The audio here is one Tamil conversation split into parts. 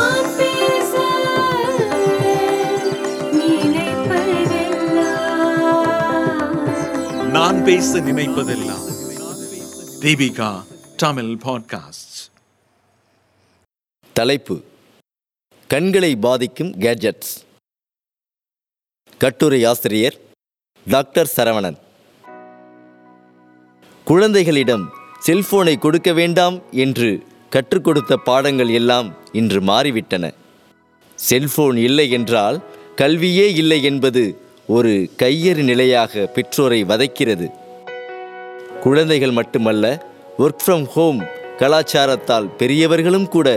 நான் பேச நினைப்பதெல்லாம் நான் பேச நினைப்பதெல்லாம் தீபிகா தமிழ் பாட்காஸ்ட் தலைப்பு. கண்களை பாதிக்கும் கேட்ஜெட்ஸ் கட்டுரை ஆசிரியர் டாக்டர் சரவணன். குழந்தைகளிடம் செல்போனை கொடுக்க வேண்டாம் என்று கற்றுக் கொடுத்த பாடங்கள் எல்லாம் இன்று மாறிவிட்டன. செல்போன் இல்லை என்றால் கல்வியே இல்லை என்பது ஒரு கையறு நிலையாக பெற்றோரை வதைக்கிறது. குழந்தைகள் மட்டுமல்ல ஒர்க் ஃப்ரம் ஹோம் கலாச்சாரத்தால் பெரியவர்களும் கூட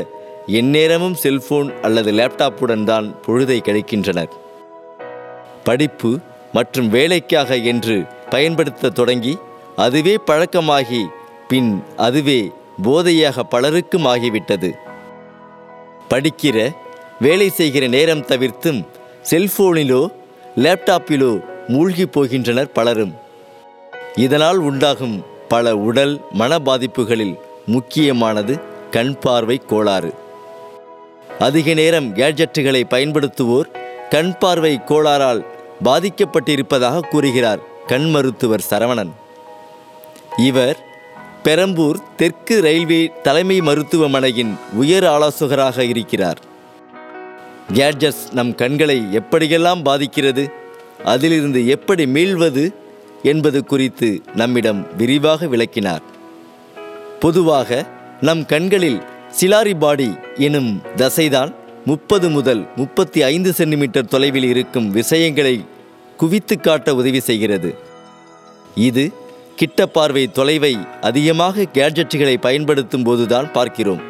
எந்நேரமும் செல்போன் அல்லது லேப்டாப்புடன் தான் பொழுதை கழிக்கின்றனர். படிப்பு மற்றும் வேலைக்காக என்று பயன்படுத்த தொடங்கி அதுவே பழக்கமாகி பின் அதுவே போதையாக பலருக்கும் ஆகிவிட்டது. படிக்கிற வேலை செய்கிற நேரம் தவிர்த்தும் செல்போனிலோ லேப்டாப்பிலோ மூழ்கி போகின்றனர் பலரும். இதனால் உண்டாகும் பல உடல் மன பாதிப்புகளில் முக்கியமானது கண் பார்வை கோளாறு. அதிக நேரம் கேட்ஜெட்டுகளை பயன்படுத்துவோர் கண் பார்வை கோளாறால் பாதிக்கப்பட்டிருப்பதாக கூறுகிறார் கண் மருத்துவர் சரவணன். இவர் பெரம்பூர் தெற்கு ரயில்வே தலைமை மருத்துவமனையின் உயர் ஆலோசகராக இருக்கிறார். கேட்ஜெட்ஸ் நம் கண்களை எப்படியெல்லாம் பாதிக்கிறது அதிலிருந்து எப்படி மீள்வது என்பது குறித்து நம்மிடம் விரிவாக விளக்கினார். பொதுவாக நம் கண்களில் சிலாரி பாடி எனும் தசைதான் முப்பது முதல் முப்பத்தி ஐந்து சென்டிமீட்டர் தொலைவில் இருக்கும் விஷயங்களை குவித்து காட்ட உதவி செய்கிறது. இது கிட்ட பார்வை தொலைவை அதிகமாக கேட்ஜெட்டுகளை பயன்படுத்தும் போதுதான் பார்க்கிறோம்.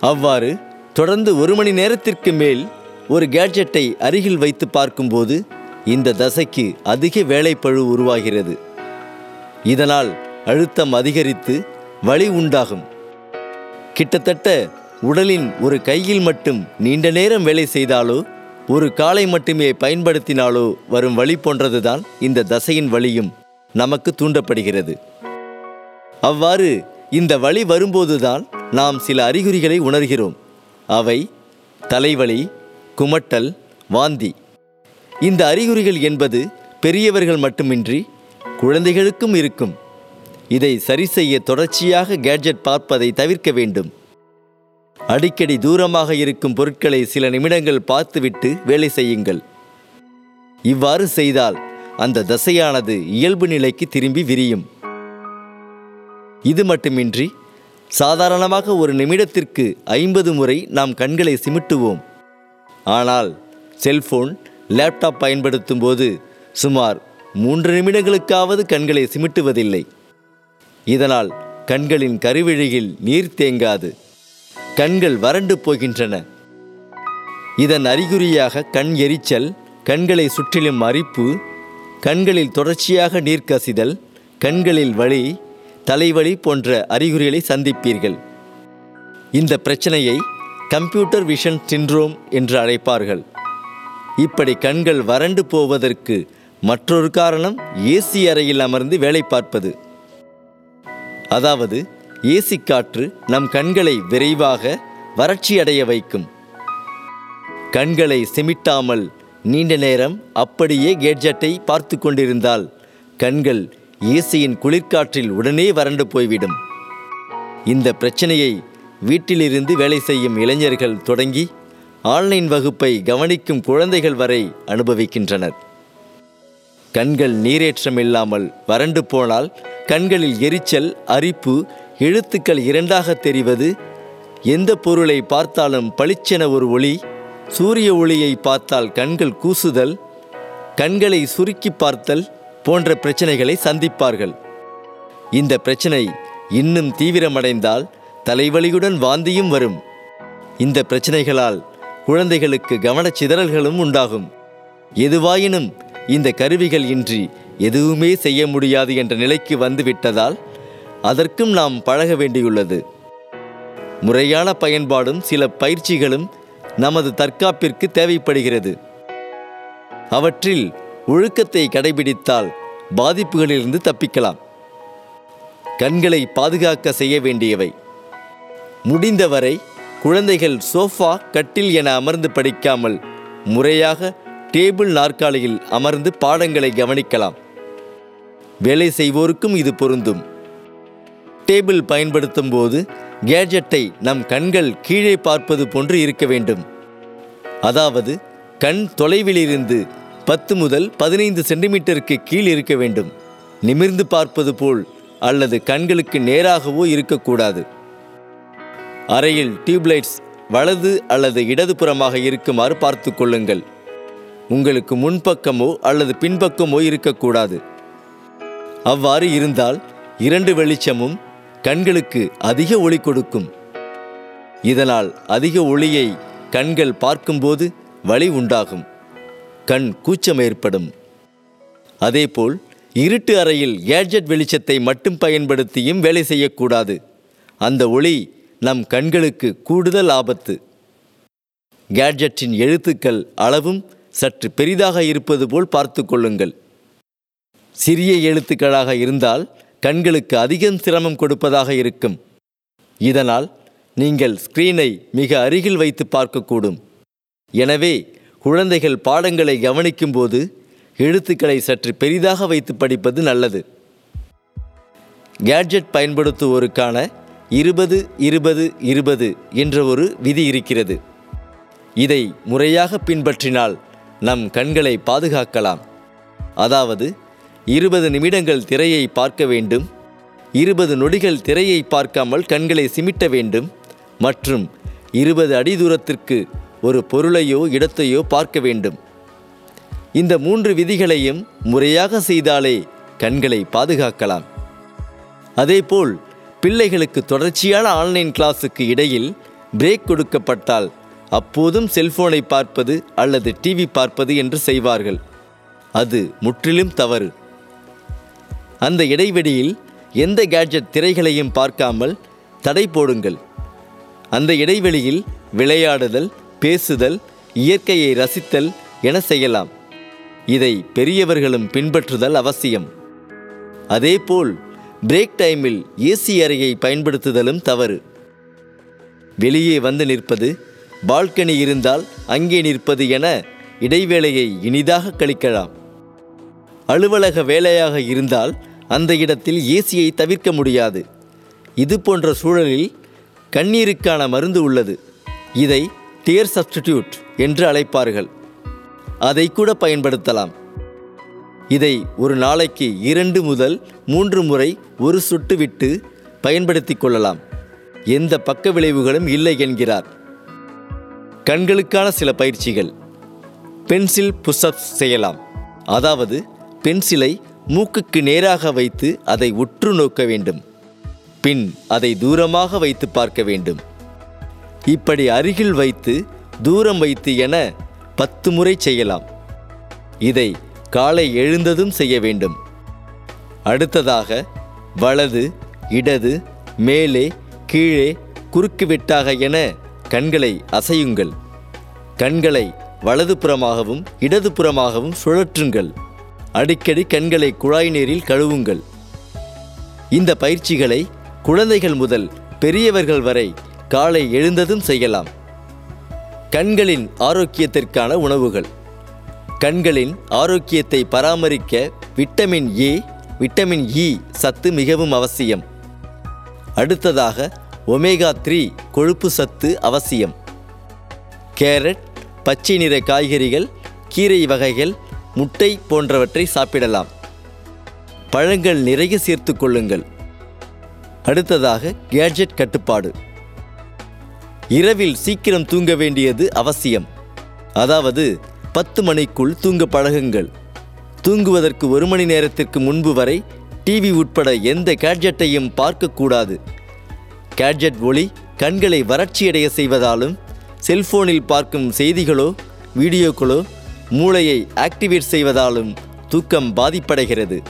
அவ்வாறு தொடர்ந்து ஒரு மணி நேரத்திற்கு மேல் ஒரு கேட்ஜெட்டை அருகில் வைத்து பார்க்கும்போது இந்த தசைக்கு அதிக வேலைப்பழு உருவாகிறது. இதனால் அழுத்தம் அதிகரித்து வலி உண்டாகும். கிட்டத்தட்ட உடலின் ஒரு கையில் மட்டும் நீண்ட நேரம் வேலை செய்தாலோ ஒரு காலை மட்டுமே பயன்படுத்தினாலோ வரும் வழி போன்றதுதான் இந்த தசையின் வலியும். நமக்கு தூண்டப்படுகிறது. அவ்வாறு இந்த வழி வரும்போதுதான் நாம் சில அறிகுறிகளை உணர்கிறோம். அவை தலைவலி குமட்டல் வாந்தி. இந்த அறிகுறிகள் என்பது பெரியவர்கள் மட்டுமின்றி குழந்தைகளுக்கும் இருக்கும். இதை சரி செய்ய தொடர்ச்சியாக கேட்ஜெட் பார்ப்பதை தவிர்க்க வேண்டும். அடிக்கடி தூரமாக இருக்கும் பொருட்களை சில நிமிடங்கள் பார்த்துவிட்டு வேலை செய்யுங்கள். இவ்வாறு செய்தால் அந்த தசையானது இயல்பு நிலைக்கு திரும்பி விரியும். இது மட்டுமின்றி சாதாரணமாக ஒரு நிமிடத்திற்கு ஐம்பது முறை நாம் கண்களை சிமிட்டுவோம். ஆனால் செல்போன் லேப்டாப் பயன்படுத்தும் போது சுமார் மூன்று நிமிடங்களுக்காவது கண்களை சிமிட்டுவதில்லை. இதனால் கண்களின் கருவிழியில் நீர் தேங்காது. கண்கள் வறண்டு போகின்றன. இதன் அறிகுறியாக கண் எரிச்சல் கண்களை சுற்றிலும் அரிப்பு கண்களில் தொடர்ச்சியாக நீர் கசிதல் கண்களில் வலி தலைவலி போன்ற அறிகுறிகளை சந்திப்பீர்கள். இந்த பிரச்சனையை கம்ப்யூட்டர் விஷன் சின்ரோம் என்று அழைப்பார்கள். இப்படி கண்கள் வறண்டு போவதற்கு மற்றொரு காரணம் ஏசி அறையில் அமர்ந்து வேலை பார்ப்பது. அதாவது ஏசி காற்று நம் கண்களை விரைவாக வறட்சியடைய வைக்கும். கண்களை சிமிட்டாமல் நீண்ட நேரம் அப்படியே கேட்ஜெட்டை பார்த்து கொண்டிருந்தால் கண்கள் ஏசியின் குளிர்காற்றில் உடனே வறண்டு போய்விடும். இந்த பிரச்சனையை வீட்டிலிருந்து வேலை செய்யும் இளைஞர்கள் தொடங்கி ஆன்லைன் வகுப்பை கவனிக்கும் குழந்தைகள் வரை அனுபவிக்கின்றனர். கண்கள் நீரேற்றம் இல்லாமல் வறண்டு போனால் கண்களில் எரிச்சல் அரிப்பு எழுத்துக்கள் இரண்டாக தெரிவது எந்த பொருளை பார்த்தாலும் பளிச்சென ஒரு ஒளி சூரிய ஒளியை பார்த்தால் கண்கள் கூசுதல் கண்களை சுருக்கி பார்த்தல் போன்ற பிரச்சனைகளை சந்திப்பார்கள். இந்த பிரச்சனை இன்னும் தீவிரமடைந்தால் தலைவலியுடன் வாந்தியும் வரும். இந்த பிரச்சனைகளால் குழந்தைகளுக்கு கவனச்சிதறல்களும் உண்டாகும். எதுவாயினும் இந்த கருவிகள் இன்றி எதுவுமே செய்ய முடியாது என்ற நிலைக்கு வந்துவிட்டதால் அதற்கும் நாம் பழக வேண்டியுள்ளது. முறையான பயன்பாடும் சில பயிற்சிகளும் நமது தற்காப்பிற்கு தேவைப்படுகிறது. அவற்றில் ஒழுக்கத்தை கடைபிடித்தால் பாதிப்புகளிலிருந்து தப்பிக்கலாம். கண்களை பாதுகாக்க செய்ய வேண்டியவை. முடிந்தவரை குழந்தைகள் சோஃபா கட்டில் என அமர்ந்து படிக்காமல் முறையாக டேபிள் நாற்காலியில் அமர்ந்து பாடங்களை கவனிக்கலாம். வேலை செய்வோருக்கும் இது பொருந்தும். டேபிள் பயன்படுத்தும் போது கேஜெட்டை நம் கண்கள் கீழே பார்ப்பது போன்று இருக்க வேண்டும். அதாவது கண் தொலைவிலிருந்து பத்து முதல் பதினைந்து சென்டிமீட்டருக்கு கீழ் இருக்க வேண்டும். நிமிர்ந்து பார்ப்பது போல் அல்லது கண்களுக்கு நேராகவோ இருக்கக்கூடாது. அறையில் டியூப்லைட்ஸ் வலது அல்லது இடதுபுறமாக இருக்குமாறு பார்த்து கொள்ளுங்கள். உங்களுக்கு முன்பக்கமோ அல்லது பின்பக்கமோ இருக்கக்கூடாது. அவ்வாறு இருந்தால் இரண்டு வெளிச்சமும் கண்களுக்கு அதிக ஒளி கொடுக்கும். இதனால் அதிக ஒளியை கண்கள் பார்க்கும்போது வலி உண்டாகும். கண் கூச்சம் ஏற்படும். அதேபோல் இருட்டு அறையில் கேட்ஜெட் வெளிச்சத்தை மட்டும் பயன்படுத்தியும் வேலை செய்யக்கூடாது. அந்த ஒளி நம் கண்களுக்கு கூடுதல் ஆபத்து. கேட்ஜெட்டின் எழுத்துக்கள் அளவும் சற்று பெரிதாக இருப்பது போல் பார்த்து கொள்ளுங்கள். சிறிய எழுத்துக்களாக இருந்தால் கண்களுக்கு அதிகம் சிரமம் கொடுப்பதாக இருக்கும். இதனால் நீங்கள் ஸ்கிரீனை மிக அருகில் வைத்து பார்க்கக்கூடும். எனவே குழந்தைகள் பாடங்களை கவனிக்கும்போது எழுத்துக்களை சற்று பெரிதாக வைத்து படிப்பது நல்லது. கேட்ஜெட் பயன்படுத்துவோருக்கான இருபது இருபது இருபது என்ற ஒரு விதி இருக்கிறது. இதை முறையாக பின்பற்றினால் நம் கண்களை பாதுகாக்கலாம். அதாவது இருபது நிமிடங்கள் திரையை பார்க்க வேண்டும். இருபது நொடிகள் திரையை பார்க்காமல் கண்களை சிமிட்ட வேண்டும். மற்றும் இருபது அடி தூரத்திற்கு ஒரு பொருளையோ இடத்தையோ பார்க்க வேண்டும். இந்த மூன்று விதிகளையும் முறையாக செய்தாலே கண்களை பாதுகாக்கலாம். அதேபோல் பிள்ளைகளுக்கு தொடர்ச்சியான ஆன்லைன் கிளாஸுக்கு இடையில் பிரேக் கொடுக்கப்பட்டால் அப்போதும் செல்போனை பார்ப்பது அல்லது டிவி பார்ப்பது என்று செய்வார்கள். அது முற்றிலும் தவறு. அந்த இடைவெளியில் எந்த கேட்ஜெட் திரைகளையும் பார்க்காமல் தடை போடுங்கள். அந்த இடைவெளியில் விளையாடுதல் பேசுதல் இயற்கையை ரசித்தல் என செய்யலாம். இதை பெரியவர்களும் பின்பற்றுதல் அவசியம். அதேபோல் பிரேக் டைமில் ஏசி அறையை பயன்படுத்துதலும் தவறு. வெளியே வந்து நிற்பது பால்கனி இருந்தால் அங்கே நிற்பது என இடைவேளையை இனிதாக கழிக்கலாம். அலுவலக வேலையாக இருந்தால் அந்த இடத்தில் ஏசியை தவிர்க்க முடியாது. இது போன்ற சூழலில் கண்ணீருக்கான மருந்து உள்ளது. இதை டியர் சப்ஸ்டிடியூட் என்று அழைப்பார்கள். அதை கூட பயன்படுத்தலாம். இதை ஒரு நாளைக்கு இரண்டு முதல் மூன்று முறை ஒரு சொட்டு விட்டு பயன்படுத்திக் கொள்ளலாம். எந்த பக்க விளைவுகளும் இல்லை என்கிறார். கண்களுக்கான சில பயிற்சிகள். பென்சில் புஷ்அப்ஸ் செய்யலாம். அதாவது பென்சிலை மூக்குக்கு நேராக வைத்து அதை உற்று நோக்க வேண்டும். பின் அதை தூரமாக வைத்து பார்க்க வேண்டும். இப்படி அருகில் வைத்து தூரம் வைத்து என பத்து முறை செய்யலாம். இதை காலை எழுந்ததும் செய்ய வேண்டும். அடுத்ததாக வலது இடது மேலே கீழே குறுக்கு வெட்டாக என கண்களை அசையுங்கள். கண்களை வலதுபுறமாகவும் இடதுபுறமாகவும் சுழற்றுங்கள். அடிக்கடி கண்களை குழாய் நீரில் கழுவுங்கள். இந்த பயிற்சிகளை குழந்தைகள் முதல் பெரியவர்கள் வரை காலை எழுந்ததும் செய்யலாம். கண்களின் ஆரோக்கியத்திற்கான உணவுகள். கண்களின் ஆரோக்கியத்தை பராமரிக்க விட்டமின் ஏ விட்டமின் இ சத்து மிகவும் அவசியம். அடுத்ததாக ஒமேகா த்ரீ கொழுப்பு சத்து அவசியம். கேரட் பச்சை நிற காய்கறிகள் கீரை வகைகள் முட்டை போன்றவற்றை சாப்பிடலாம். பழங்கள் நிறைய சேர்த்து கொள்ளுங்கள். அடுத்ததாக கேட்ஜெட் கட்டுப்பாடு. இரவில் சீக்கிரம் தூங்க வேண்டியது அவசியம். அதாவது பத்து மணிக்குள் தூங்க பழகுங்கள். தூங்குவதற்கு ஒரு மணி நேரத்திற்கு முன்பு வரை டிவி உட்பட எந்த கேட்ஜெட்டையும் பார்க்கக்கூடாது. கேட்ஜெட் ஒளி கண்களை வறட்சியடைய செய்வதாலும் செல்போனில் பார்க்கும் செய்திகளோ வீடியோக்களோ மூளையை ஆக்டிவேட் செய்வதாலும் தூக்கம் பாதிப்படைகிறது.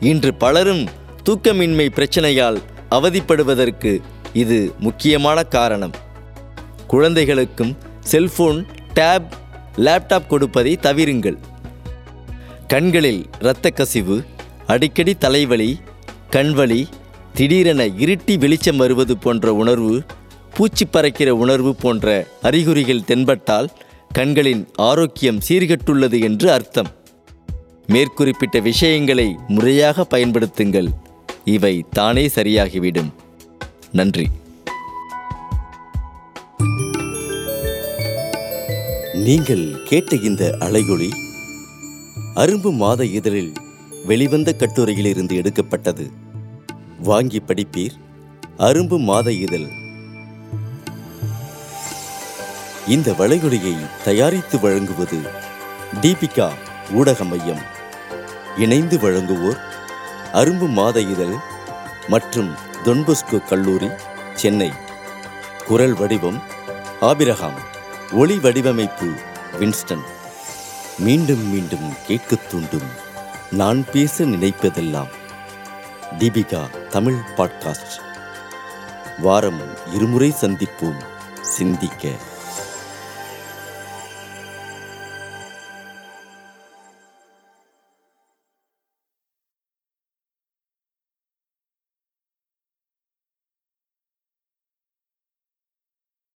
இன்று பலரும் தூக்கமின்மை பிரச்சனையால் அவதிப்படுவதற்கு இது முக்கியமான காரணம். குழந்தைகளுக்கும் செல்போன் டேப் லேப்டாப் கொடுப்பதை தவிருங்கள். கண்களில் இரத்த கசிவு அடிக்கடி தலைவலி கண்வலி திடீரென இருட்டி வெளிச்சம் வருவது போன்ற உணர்வு பூச்சி பறக்கிற உணர்வு போன்ற அறிகுறிகள் தென்பட்டால் கண்களின் ஆரோக்கியம் சீர்கெட்டுள்ளது என்று அர்த்தம். மேற்குறிப்பிட்ட விஷயங்களை முறையாக பயன்படுத்துங்கள். இவை தானே சரியாகிவிடும். நன்றி. நீங்கள் கேட்ட இந்த அலையொளி அரும்பு மாத இதழில் வெளிவந்த கட்டுரையிலிருந்து எடுக்கப்பட்டது. வாங்கி படிப்பீர். அரும்பு மாத இதழ். இந்த வளைகுடையை தயாரித்து வழங்குவது தீபிகா ஊடக மையம். இணைந்து வழங்குவோர் அரும்பு மாத இதழ் மற்றும் தொன்பஸ்கோ கல்லூரி சென்னை. குரல் வடிவம் ஆபிரகாம். ஒளி வடிவமைப்பு வின்ஸ்டன். மீண்டும் மீண்டும் கேட்கத் தூண்டும். நான் பேச நினைப்பதெல்லாம் தீபிகா தமிழ் பாட்காஸ்ட். வாரம் இருமுறை சந்திப்போம். சிந்திக்க.